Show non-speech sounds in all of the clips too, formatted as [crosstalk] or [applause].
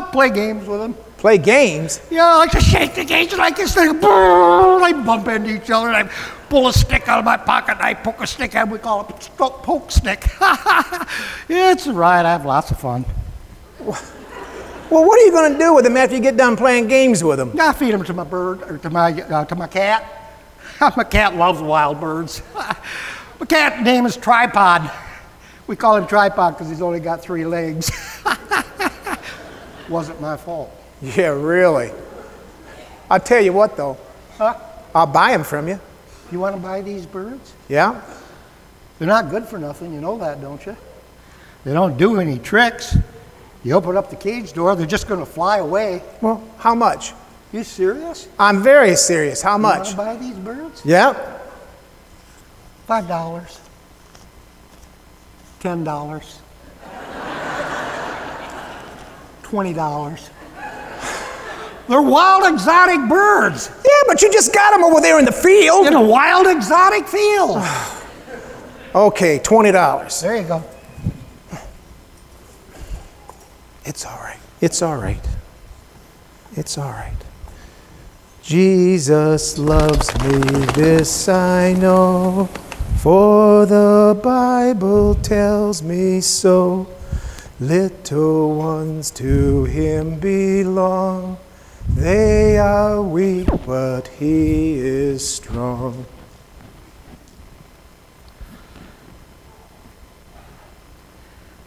I'll play games with them. Play games? Yeah, I like to shake the cage like this thing. They bump into each other. And I pull a stick out of my pocket and I poke a stick and we call it a poke stick. [laughs] it's right. I have lots of fun. Well, what are you going to do with them after you get done playing games with them? I feed them to my bird or to my uh, to my cat. [laughs] my cat loves wild birds. [laughs] my cat name is Tripod. We call him Tripod because he's only got three legs. Wasn't my fault. [laughs] Yeah, really. I'll tell you what, though. Huh? I'll buy them from you. You want to buy these birds? Yeah? They're not good for nothing. You know that, don't you? They don't do any tricks. You open up the cage door, they're just going to fly away. Well, how much? You serious? I'm very serious. How You much? want to buy these birds? Yeah? Five dollars. Ten dollars. Twenty dollars. They're wild exotic birds Yeah, but you just got them over there in the field. in a wild exotic field. [sighs] Okay, $20. There you go. It's all right. It's all right. It's all right. Jesus loves me, this I know, for the Bible tells me so. Little ones to him belong. They are weak, but he is strong.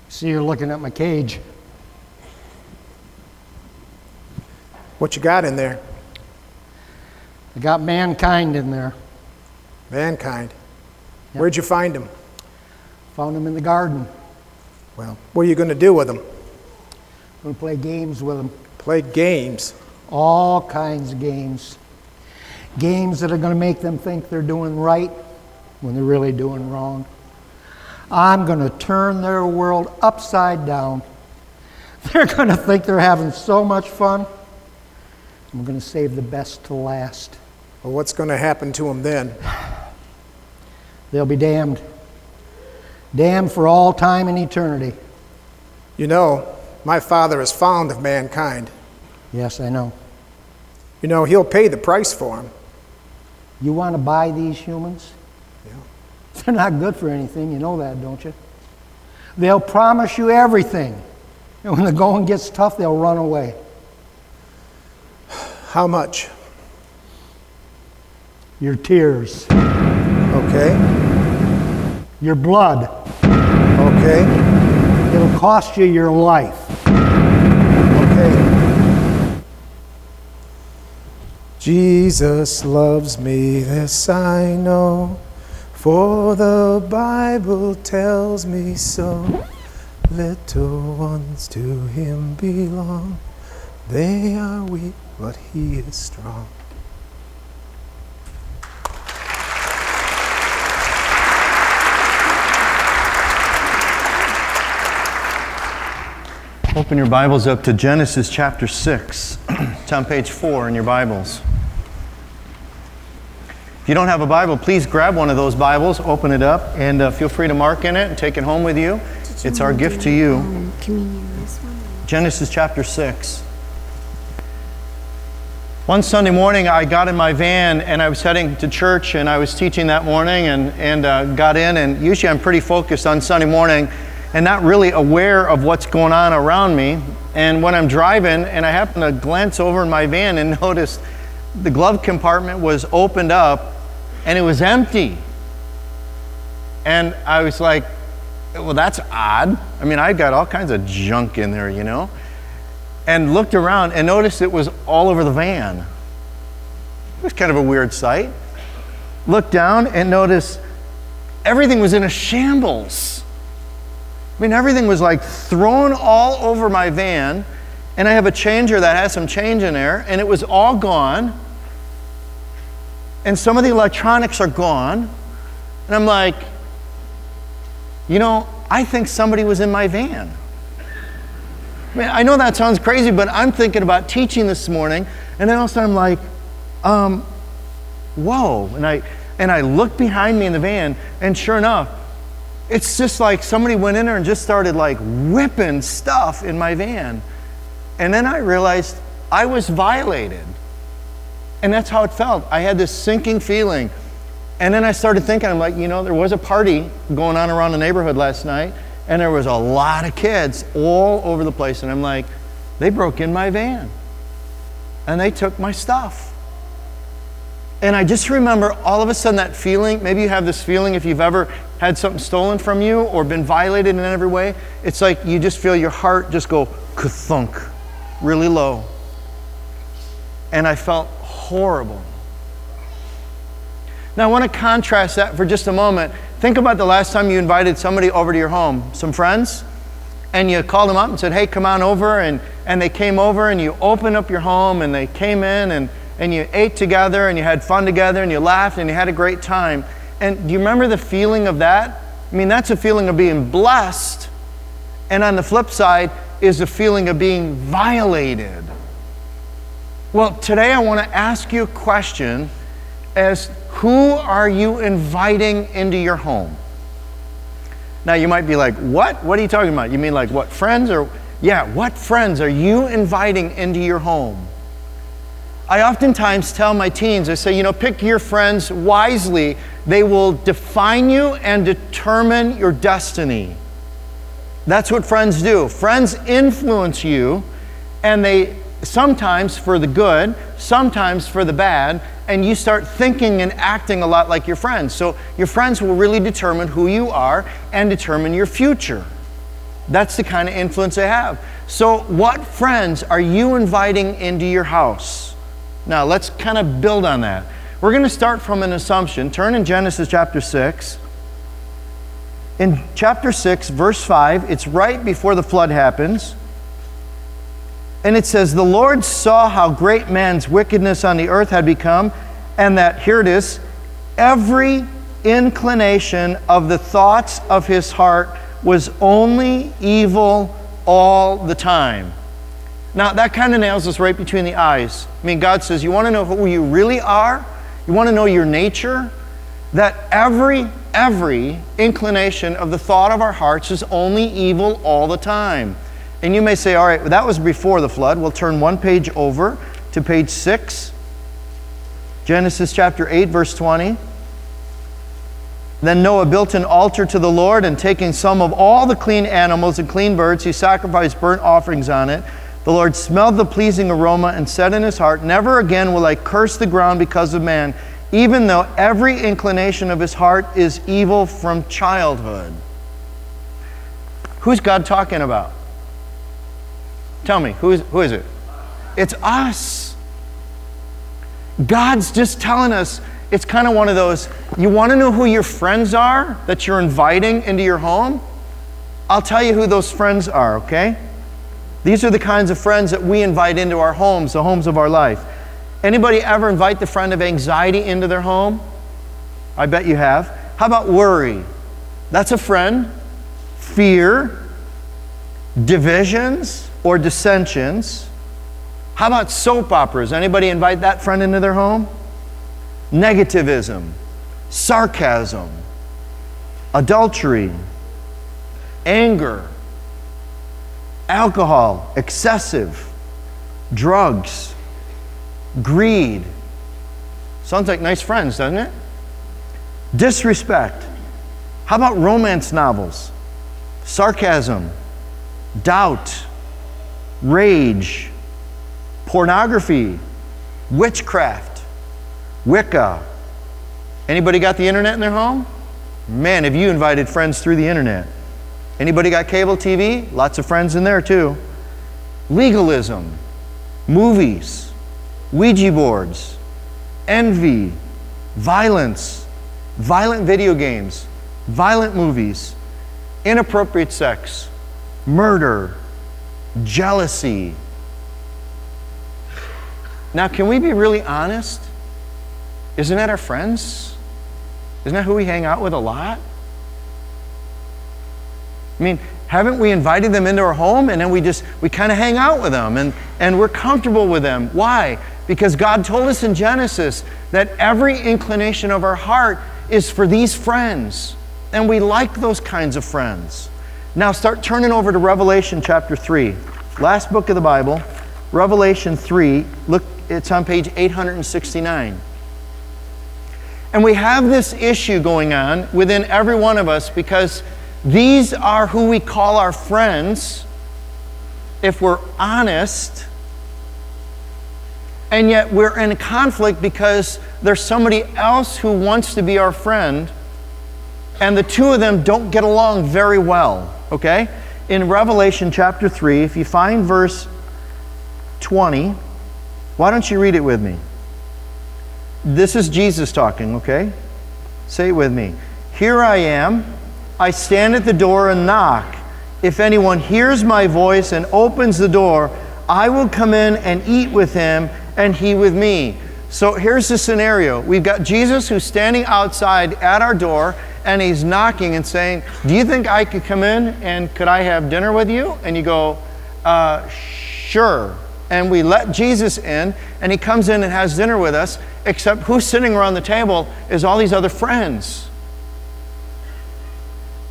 See, you're looking at my cage. What you got in there? I got mankind in there. Mankind. Where'd you find him? Found them in the garden. Well, what are you going to do with them? I'm gonna play games with them. Play games. All kinds of games. Games that are going to make them think they're doing right when they're really doing wrong. I'm going to turn their world upside down. [laughs] They're going to think they're having so much fun. I'm going to save the best to last. Well, what's going to happen to them then? [sighs] They'll be damned. Damned for all time and eternity. You know, my father is fond of mankind. Yes, I know. You know, he'll pay the price for them. You want to buy these humans? Yeah. They're not good for anything. You know that, don't you? They'll promise you everything. And when the going gets tough, they'll run away. How much? Your tears, Okay. your blood. Okay. It'll cost you your life. Okay. Jesus loves me, this I know, for the Bible tells me so. Little ones to him belong. They are weak, but he is strong. Open your Bibles up to Genesis chapter 6. it's on page 4 in your Bibles. If you don't have a Bible, please grab one of those Bibles, open it up, and uh, feel free to mark in it and take it home with you. It's our gift to you. Genesis chapter 6. One Sunday morning, I got in my van and I was heading to church and I was teaching that morning and, and uh, got in. And usually I'm pretty focused on Sunday morning and not really aware of what's going on around me. And when I'm driving and I happen to glance over in my van and [laughs] notice the glove compartment was opened up and it was empty. And I was like, well, that's odd. I mean, I've got all kinds of junk in there, you know? And looked around and noticed it was all over the van. It was kind of a weird sight. Looked down and noticed everything was in a shambles. I mean, everything was like thrown all over my van. And I have a changer that has some change in there, and it was all gone. And some of the electronics are gone. And I'm like, you know, I think somebody was in my van. I mean, I know that sounds crazy, but I'm thinking about teaching this morning, and then all of a sudden I'm like, um, whoa. And I, and I look behind me in the van, and sure enough, it's just like somebody went in there and just started like whipping stuff in my van. And then I realized I was violated. And that's how it felt. I had this sinking feeling. And then I started thinking, I'm like, you know, there was a party going on around the neighborhood last night, and there was a lot of kids all over the place. And I'm like, they broke in my van and they took my stuff. And I just remember all of a sudden that feeling. Maybe you have this feeling if you've ever had something stolen from you or been violated in every way. It's like you just feel your heart just go kathunk, really low. And I felt horrible. Now, I want to contrast that for just a moment. Think about the last time you invited somebody over to your home, some friends, and you called them up and said, Hey, come on over. And, and they came over, and you opened up your home, and they came in, and, and you ate together, and you had fun together, and you laughed, and you had a great time. And do you remember the feeling of that? I mean, that's a feeling of being blessed. And on the flip side is a feeling of being violated. Well, today I want to ask you a question as who are you inviting into your home? Now you might be like, "What? What are you talking about? You mean like what friends or yeah, what friends are you inviting into your home?" I oftentimes tell my teens, I say, you know, pick your friends wisely. They will define you and determine your destiny. That's what friends do. Friends influence you, and they sometimes for the good, sometimes for the bad, and you start thinking and acting a lot like your friends. So your friends will really determine who you are and determine your future. That's the kind of influence they have. So, what friends are you inviting into your house? Now, let's kind of build on that. We're going to start from an assumption. Turn in Genesis chapter 6. In chapter 6, verse 5, it's right before the flood happens. And it says, The Lord saw how great man's wickedness on the earth had become, and that, here it is, every inclination of the thoughts of his heart was only evil all the time. Now, that kind of nails us right between the eyes. I mean, God says, You want to know who you really are? You want to know your nature? That every, every inclination of the thought of our hearts is only evil all the time. And you may say, all right, that was before the flood. We'll turn one page over to page 6, Genesis chapter 8, verse 20. Then Noah built an altar to the Lord, and taking some of all the clean animals and clean birds, he sacrificed burnt offerings on it. The Lord smelled the pleasing aroma and said in his heart, Never again will I curse the ground because of man, even though every inclination of his heart is evil from childhood. Who's God talking about? Tell me, who is, who is it? It's us. God's just telling us it's kind of one of those you want to know who your friends are that you're inviting into your home? I'll tell you who those friends are, okay? These are the kinds of friends that we invite into our homes, the homes of our life. Anybody ever invite the friend of anxiety into their home? I bet you have. How about worry? That's a friend. Fear, divisions, or dissensions. How about soap operas? Anybody invite that friend into their home? Negativism, sarcasm, adultery, anger, alcohol, excessive, drugs, greed. Sounds like nice friends, doesn't it? Disrespect. How about romance novels? Sarcasm, doubt, rage, pornography, witchcraft, Wicca. Anybody got the internet in their home? Man, have you invited friends through the internet? Anybody got cable TV? Lots of friends in there too. Legalism, movies, Ouija boards, envy, violence, violent video games, violent movies, inappropriate sex, murder, jealousy. Now, can we be really honest? Isn't that our friends? Isn't that who we hang out with a lot? I mean, haven't we invited them into our home and then we just we kind of hang out with them and, and we're comfortable with them why because god told us in genesis that every inclination of our heart is for these friends and we like those kinds of friends now start turning over to revelation chapter 3 last book of the Bible, Revelation 3. Look, it's on page 869. And we have this issue going on within every one of us because these are who we call our friends if we're honest. And yet we're in conflict because there's somebody else who wants to be our friend, and the two of them don't get along very well. Okay? In Revelation chapter 3, if you find verse 20, why don't you read it with me? This is Jesus talking, okay? Say it with me. Here I am. I stand at the door and knock. If anyone hears my voice and opens the door, I will come in and eat with him and he with me. So here's the scenario we've got Jesus who's standing outside at our door and he's knocking and saying, Do you think I could come in and could I have dinner with you? And you go, uh, Sure. And we let Jesus in and he comes in and has dinner with us except who's sitting around the table is all these other friends.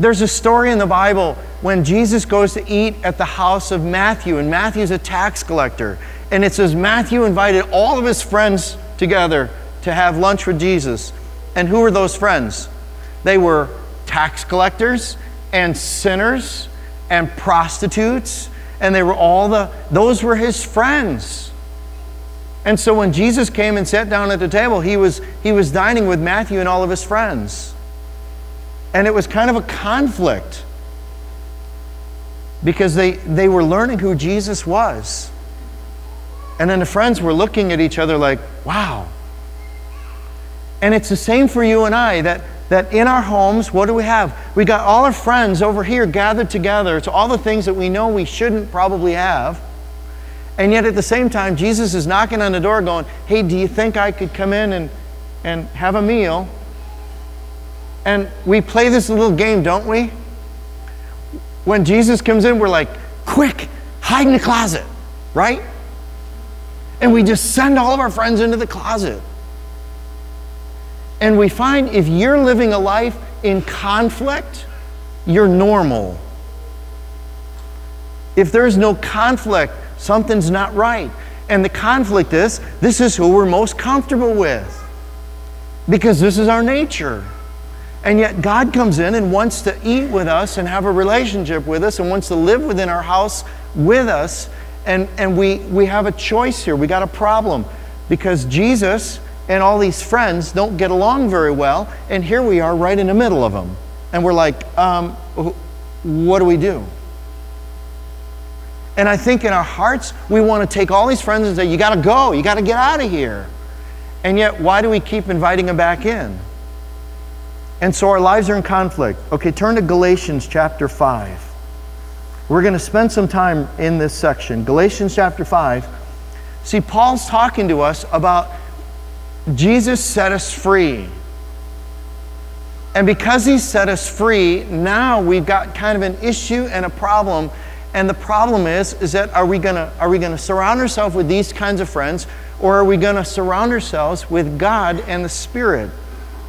There's a story in the Bible when Jesus goes to eat at the house of Matthew, and Matthew's a tax collector. And it says Matthew invited all of his friends together to have lunch with Jesus. And who were those friends? They were tax collectors and sinners and prostitutes, and they were all the, those were his friends. And so when Jesus came and sat down at the table, he was, he was dining with Matthew and all of his friends. And it was kind of a conflict because they, they were learning who Jesus was. And then the friends were looking at each other like, wow. And it's the same for you and I that, that in our homes, what do we have? We got all our friends over here gathered together. It's all the things that we know we shouldn't probably have. And yet at the same time, Jesus is knocking on the door going, Hey, do you think I could come in and, and have a meal? And we play this little game, don't we? When Jesus comes in, we're like, Quick, hide in the closet, right? And we just send all of our friends into the closet. And we find if you're living a life in conflict, you're normal. If there's no conflict, something's not right. And the conflict is this is who we're most comfortable with because this is our nature. And yet, God comes in and wants to eat with us and have a relationship with us and wants to live within our house with us. And, and we, we have a choice here. We got a problem because Jesus and all these friends don't get along very well. And here we are right in the middle of them. And we're like, um, what do we do? And I think in our hearts, we want to take all these friends and say, You got to go, you got to get out of here. And yet, why do we keep inviting them back in? And so our lives are in conflict. Okay, turn to Galatians chapter 5. We're going to spend some time in this section. Galatians chapter 5. See, Paul's talking to us about Jesus set us free. And because he set us free, now we've got kind of an issue and a problem and the problem is, is that are we gonna are we gonna surround ourselves with these kinds of friends, or are we gonna surround ourselves with God and the Spirit?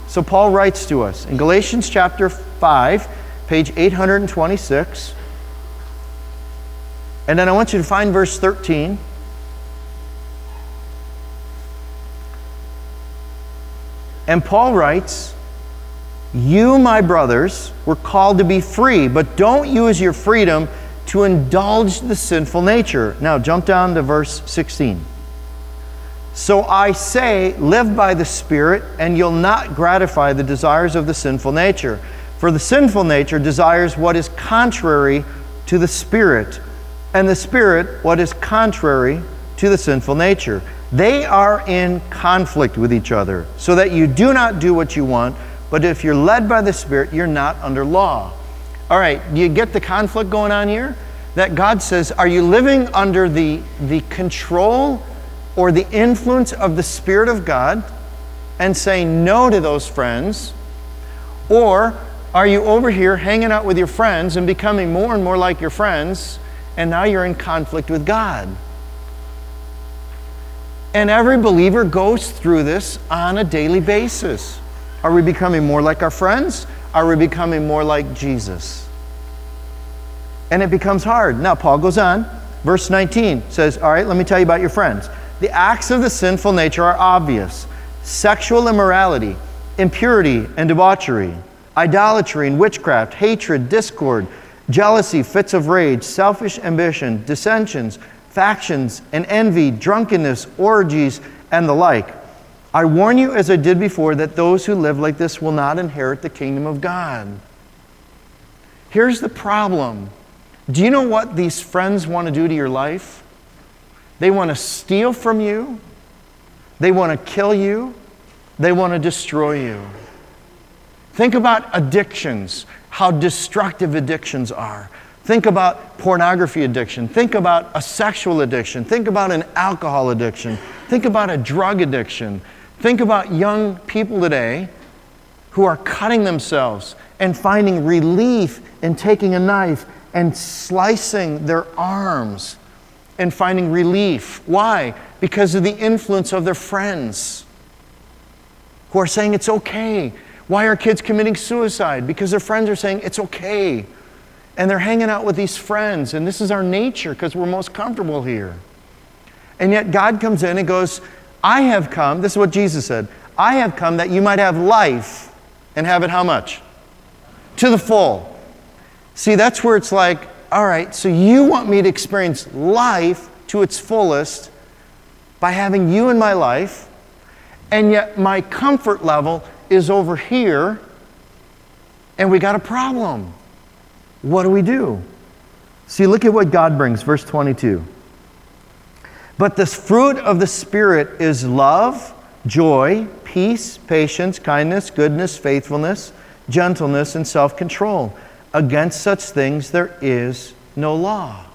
So Paul writes to us in Galatians chapter 5, page 826. And then I want you to find verse 13. And Paul writes, You, my brothers, were called to be free, but don't use your freedom to indulge the sinful nature. Now, jump down to verse 16. So I say, live by the Spirit, and you'll not gratify the desires of the sinful nature. For the sinful nature desires what is contrary to the Spirit, and the Spirit what is contrary to the sinful nature. They are in conflict with each other, so that you do not do what you want, but if you're led by the Spirit, you're not under law. All right, do you get the conflict going on here? That God says, are you living under the, the control or the influence of the Spirit of God and saying no to those friends? Or are you over here hanging out with your friends and becoming more and more like your friends, and now you're in conflict with God? And every believer goes through this on a daily basis. Are we becoming more like our friends? Are we becoming more like Jesus? And it becomes hard. Now, Paul goes on. Verse 19 says, All right, let me tell you about your friends. The acts of the sinful nature are obvious sexual immorality, impurity and debauchery, idolatry and witchcraft, hatred, discord, jealousy, fits of rage, selfish ambition, dissensions, factions, and envy, drunkenness, orgies, and the like. I warn you, as I did before, that those who live like this will not inherit the kingdom of God. Here's the problem do you know what these friends want to do to your life? They want to steal from you, they want to kill you, they want to destroy you. Think about addictions, how destructive addictions are. Think about pornography addiction. Think about a sexual addiction. Think about an alcohol addiction. Think about a drug addiction. Think about young people today who are cutting themselves and finding relief in taking a knife and slicing their arms and finding relief. Why? Because of the influence of their friends who are saying it's okay. Why are kids committing suicide? Because their friends are saying it's okay. And they're hanging out with these friends, and this is our nature because we're most comfortable here. And yet God comes in and goes, I have come, this is what Jesus said, I have come that you might have life and have it how much? To the full. See, that's where it's like, all right, so you want me to experience life to its fullest by having you in my life, and yet my comfort level is over here, and we got a problem. What do we do? See, look at what God brings, verse 22. But the fruit of the Spirit is love, joy, peace, patience, kindness, goodness, faithfulness, gentleness, and self control. Against such things there is no law.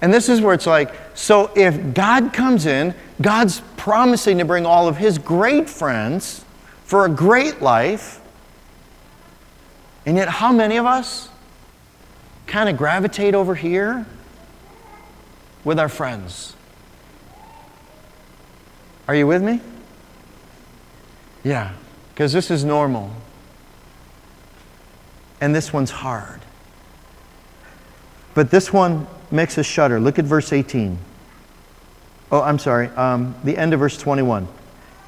And this is where it's like so if God comes in, God's promising to bring all of his great friends for a great life. And yet, how many of us kind of gravitate over here with our friends? Are you with me? Yeah, because this is normal and this one's hard. But this one makes us shudder. Look at verse 18. Oh, I'm sorry, um, the end of verse 21.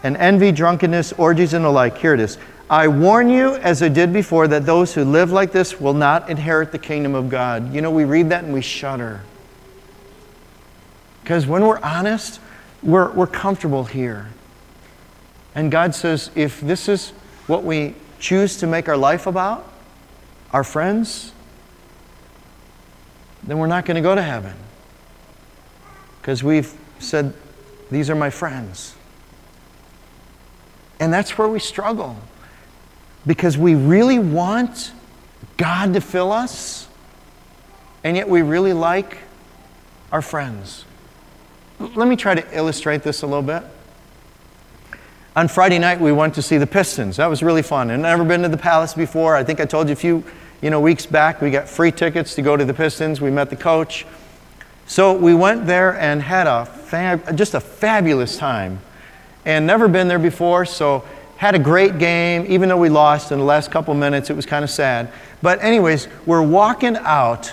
And envy, drunkenness, orgies, and the like. Here it is. I warn you, as I did before, that those who live like this will not inherit the kingdom of God. You know, we read that and we shudder. Because when we're honest, we're, we're comfortable here. And God says, if this is what we choose to make our life about, our friends, then we're not going to go to heaven. Because we've said, These are my friends. And that's where we struggle. Because we really want God to fill us, and yet we really like our friends. Let me try to illustrate this a little bit. On Friday night, we went to see the Pistons. That was really fun. I've never been to the Palace before. I think I told you a few you know, weeks back, we got free tickets to go to the Pistons. We met the coach. So we went there and had a fab, just a fabulous time. And never been there before, so had a great game. Even though we lost in the last couple minutes, it was kind of sad. But, anyways, we're walking out,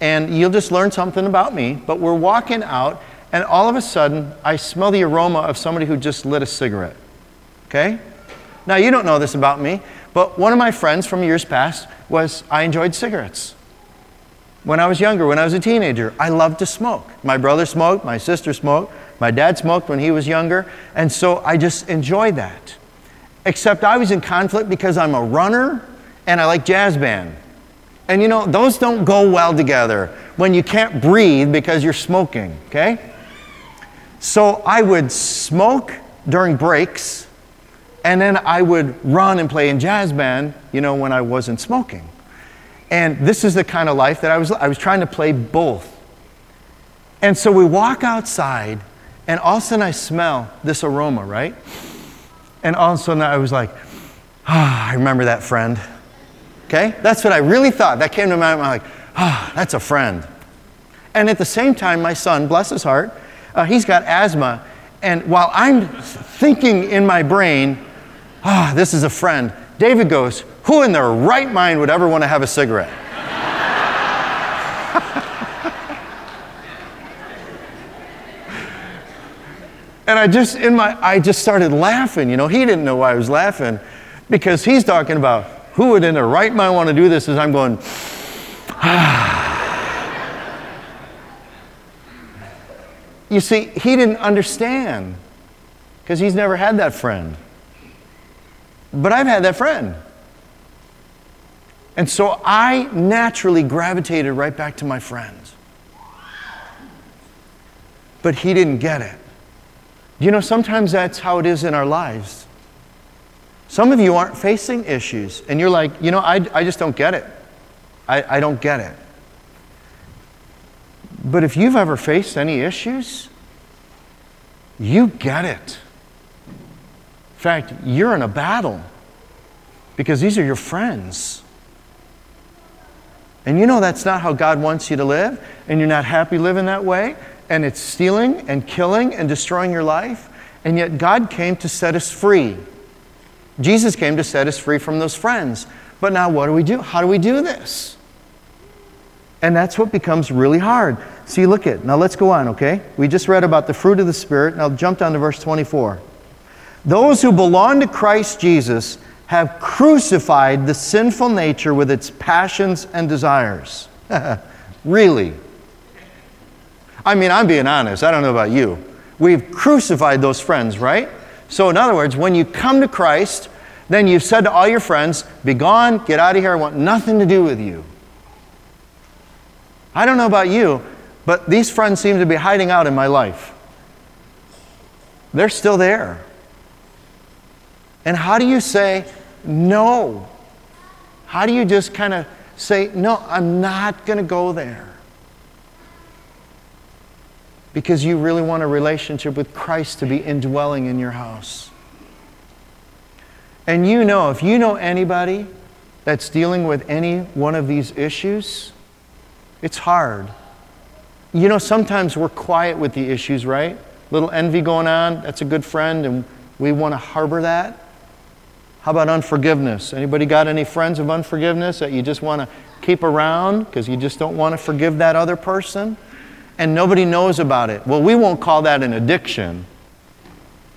and you'll just learn something about me. But we're walking out, and all of a sudden, I smell the aroma of somebody who just lit a cigarette. Okay? Now, you don't know this about me, but one of my friends from years past was I enjoyed cigarettes. When I was younger, when I was a teenager, I loved to smoke. My brother smoked, my sister smoked, my dad smoked when he was younger, and so I just enjoyed that. Except I was in conflict because I'm a runner and I like jazz band. And you know, those don't go well together when you can't breathe because you're smoking, okay? So I would smoke during breaks and then I would run and play in jazz band, you know, when I wasn't smoking. And this is the kind of life that I was, I was trying to play both. And so we walk outside, and all of a sudden I smell this aroma, right? And all of a sudden I was like, ah, oh, I remember that friend. Okay? That's what I really thought. That came to my mind. I'm like, ah, oh, that's a friend. And at the same time, my son, bless his heart, uh, he's got asthma. And while I'm thinking in my brain, ah, this is a friend. David goes, who in their right mind would ever want to have a cigarette? [laughs] and I just in my I just started laughing, you know. He didn't know why I was laughing because he's talking about who would in their right mind want to do this as I'm going ah. [sighs] You see, he didn't understand because he's never had that friend. But I've had that friend. And so I naturally gravitated right back to my friends. But he didn't get it. You know, sometimes that's how it is in our lives. Some of you aren't facing issues, and you're like, you know, I, I just don't get it. I, I don't get it. But if you've ever faced any issues, you get it. Fact, you're in a battle because these are your friends. And you know that's not how God wants you to live, and you're not happy living that way, and it's stealing and killing and destroying your life, and yet God came to set us free. Jesus came to set us free from those friends. But now, what do we do? How do we do this? And that's what becomes really hard. See, look at, now let's go on, okay? We just read about the fruit of the Spirit. Now jump down to verse 24. Those who belong to Christ Jesus have crucified the sinful nature with its passions and desires. [laughs] really? I mean, I'm being honest. I don't know about you. We've crucified those friends, right? So, in other words, when you come to Christ, then you've said to all your friends, Be gone, get out of here, I want nothing to do with you. I don't know about you, but these friends seem to be hiding out in my life. They're still there. And how do you say no? How do you just kind of say, No, I'm not going to go there? Because you really want a relationship with Christ to be indwelling in your house. And you know, if you know anybody that's dealing with any one of these issues, it's hard. You know, sometimes we're quiet with the issues, right? Little envy going on, that's a good friend, and we want to harbor that. How about unforgiveness? Anybody got any friends of unforgiveness that you just want to keep around because you just don't want to forgive that other person? And nobody knows about it. Well, we won't call that an addiction,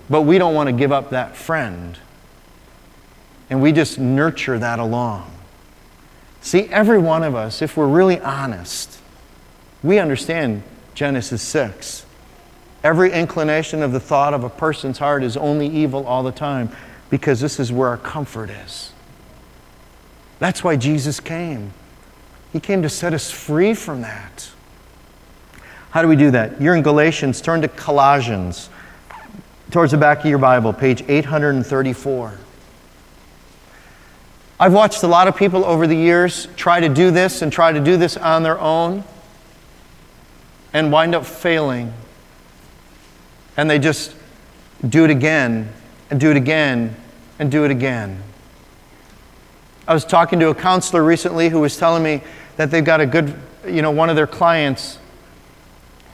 but we don't want to give up that friend. And we just nurture that along. See, every one of us, if we're really honest, we understand Genesis 6. Every inclination of the thought of a person's heart is only evil all the time because this is where our comfort is. That's why Jesus came. He came to set us free from that. How do we do that? You're in Galatians, turn to Colossians, towards the back of your Bible, page 834. I've watched a lot of people over the years try to do this and try to do this on their own and wind up failing. And they just do it again and do it again and do it again. I was talking to a counselor recently who was telling me that they've got a good, you know, one of their clients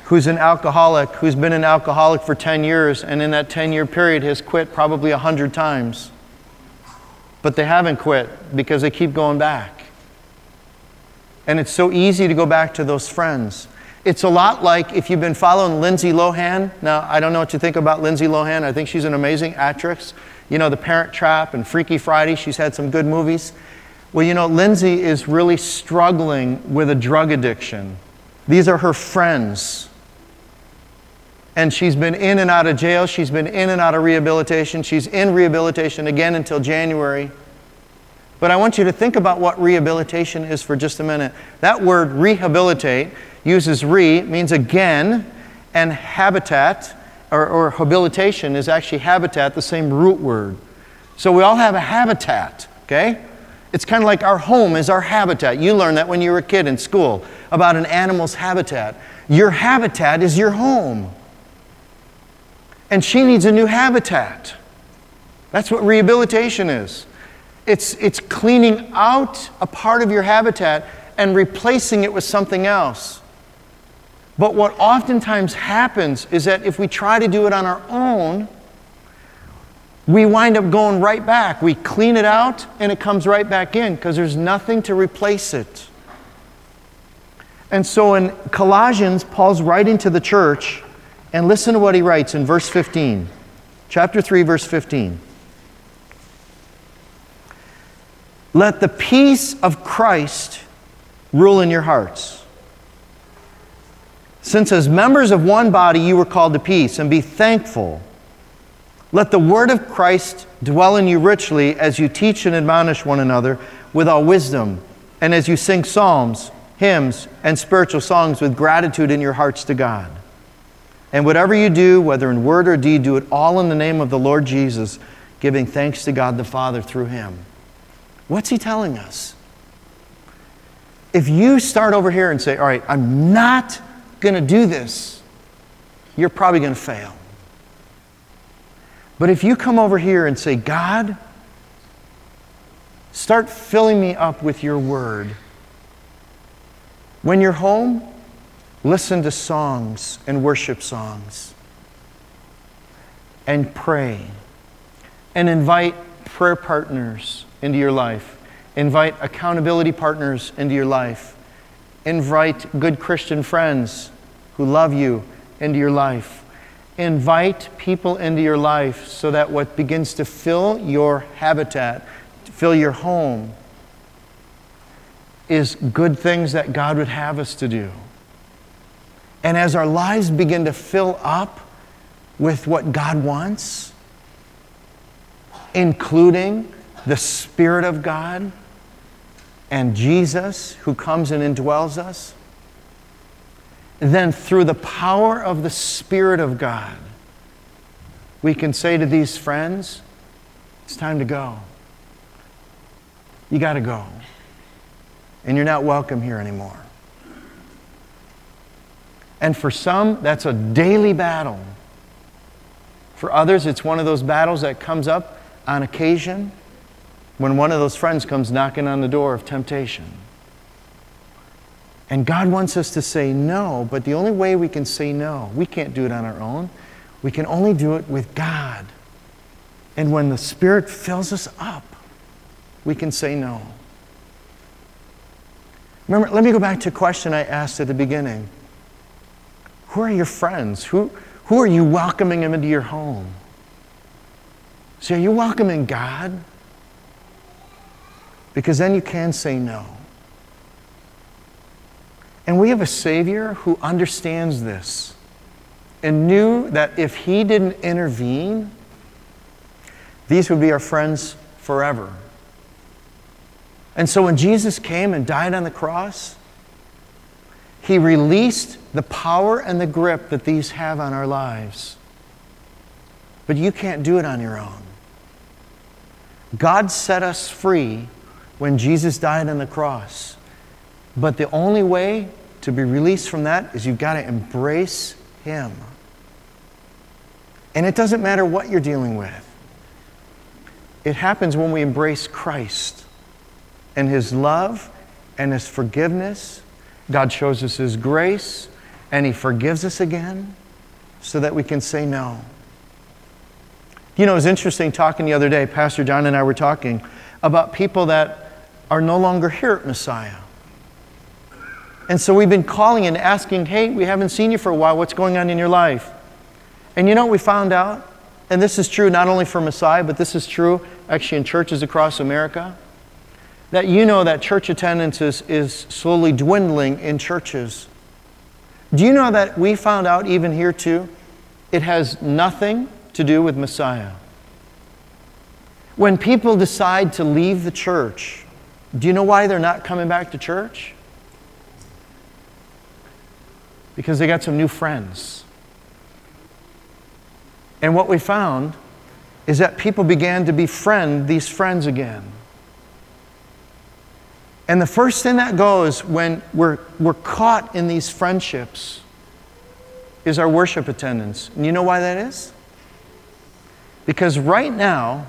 who's an alcoholic, who's been an alcoholic for 10 years, and in that 10 year period has quit probably 100 times. But they haven't quit because they keep going back. And it's so easy to go back to those friends. It's a lot like if you've been following Lindsay Lohan. Now, I don't know what you think about Lindsay Lohan. I think she's an amazing actress. You know, The Parent Trap and Freaky Friday, she's had some good movies. Well, you know, Lindsay is really struggling with a drug addiction. These are her friends. And she's been in and out of jail. She's been in and out of rehabilitation. She's in rehabilitation again until January. But I want you to think about what rehabilitation is for just a minute. That word rehabilitate uses re, means again, and habitat or, or habilitation is actually habitat, the same root word. So we all have a habitat, okay? It's kind of like our home is our habitat. You learned that when you were a kid in school about an animal's habitat. Your habitat is your home. And she needs a new habitat. That's what rehabilitation is. It's, it's cleaning out a part of your habitat and replacing it with something else. But what oftentimes happens is that if we try to do it on our own, we wind up going right back. We clean it out and it comes right back in because there's nothing to replace it. And so in Colossians, Paul's writing to the church And listen to what he writes in verse 15, chapter 3, verse 15. Let the peace of Christ rule in your hearts. Since as members of one body you were called to peace, and be thankful. Let the word of Christ dwell in you richly as you teach and admonish one another with all wisdom, and as you sing psalms, hymns, and spiritual songs with gratitude in your hearts to God. And whatever you do, whether in word or deed, do it all in the name of the Lord Jesus, giving thanks to God the Father through him. What's he telling us? If you start over here and say, All right, I'm not going to do this, you're probably going to fail. But if you come over here and say, God, start filling me up with your word. When you're home, listen to songs and worship songs and pray and invite prayer partners into your life. Invite accountability partners into your life. Invite good Christian friends who love you into your life. Invite people into your life so that what begins to fill your habitat, fill your home, is good things that God would have us to do. And as our lives begin to fill up with what God wants, including the Spirit of God and Jesus who comes and indwells us, then through the power of the Spirit of God, we can say to these friends, it's time to go. You got to go. And you're not welcome here anymore. And for some, that's a daily battle. For others, it's one of those battles that comes up on occasion when one of those friends comes knocking on the door of temptation. And God wants us to say no, but the only way we can say no, we can't do it on our own. We can only do it with God. And when the Spirit fills us up, we can say no. Remember, let me go back to a question I asked at the beginning. Who are your friends? Who, who are you welcoming them into your home? See, are you welcoming God? Because then you can say no. And we have a Savior who understands this and knew that if He didn't intervene, these would be our friends forever. And so when Jesus came and died on the cross, He released the power and the grip that these have on our lives. But you can't do it on your own. God set us free when Jesus died on the cross. But the only way to be released from that is you've got to embrace Him. And it doesn't matter what you're dealing with, it happens when we embrace Christ and His love and His forgiveness. God shows us His grace and He forgives us again so that we can say no. You know, it was interesting talking the other day, Pastor John and I were talking about people that are no longer here at Messiah. And so we've been calling and asking, hey, we haven't seen you for a while. What's going on in your life? And you know what we found out? And this is true not only for Messiah, but this is true actually in churches across America. That you know that church attendance is, is slowly dwindling in churches. Do you know that we found out even here too? It has nothing to do with Messiah. When people decide to leave the church, do you know why they're not coming back to church? Because they got some new friends. And what we found is that people began to befriend these friends again. And the first thing that goes when we're, we're caught in these friendships is our worship attendance. And you know why that is? Because right now,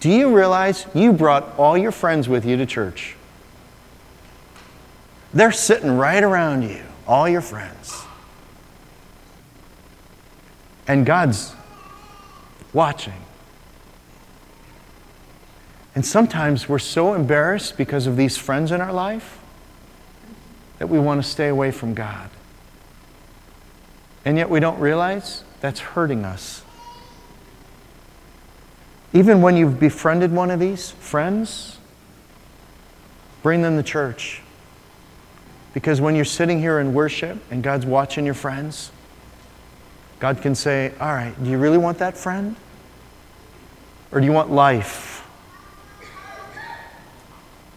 do you realize you brought all your friends with you to church? They're sitting right around you, all your friends. And God's watching. And sometimes we're so embarrassed because of these friends in our life that we want to stay away from God. And yet we don't realize that's hurting us. Even when you've befriended one of these friends, bring them to church. Because when you're sitting here in worship and God's watching your friends, God can say, All right, do you really want that friend? Or do you want life?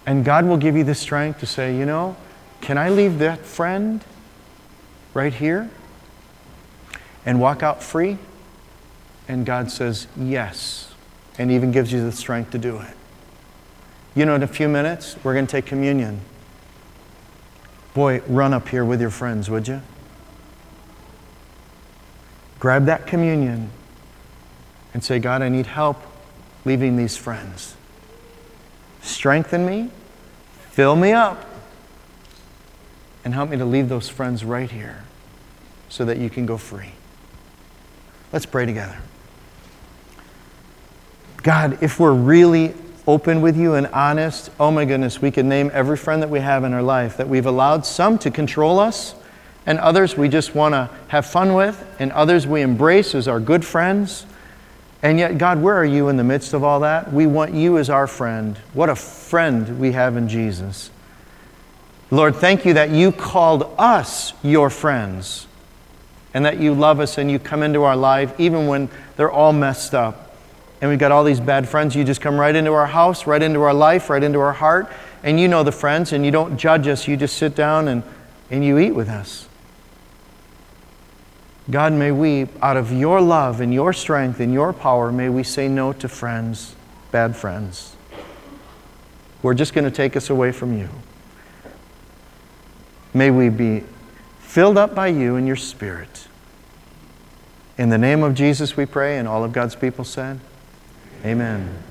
And God will give you the strength to say, You know, can I leave that friend right here and walk out free? And God says, Yes, and even gives you the strength to do it. You know, in a few minutes, we're going to take communion. Boy, run up here with your friends, would you? Grab that communion and say, God, I need help leaving these friends. Strengthen me, fill me up, and help me to leave those friends right here so that you can go free. Let's pray together. God, if we're really open with you and honest, oh my goodness, we could name every friend that we have in our life that we've allowed some to control us, and others we just want to have fun with, and others we embrace as our good friends. And yet, God, where are you in the midst of all that? We want you as our friend. What a friend we have in Jesus. Lord, thank you that you called us your friends and that you love us and you come into our life even when they're all messed up. And we've got all these bad friends. You just come right into our house, right into our life, right into our heart. And you know the friends and you don't judge us. You just sit down and, and you eat with us. God, may we, out of your love and your strength and your power, may we say no to friends, bad friends, who are just going to take us away from you. May we be filled up by you and your Spirit. In the name of Jesus, we pray, and all of God's people said, Amen.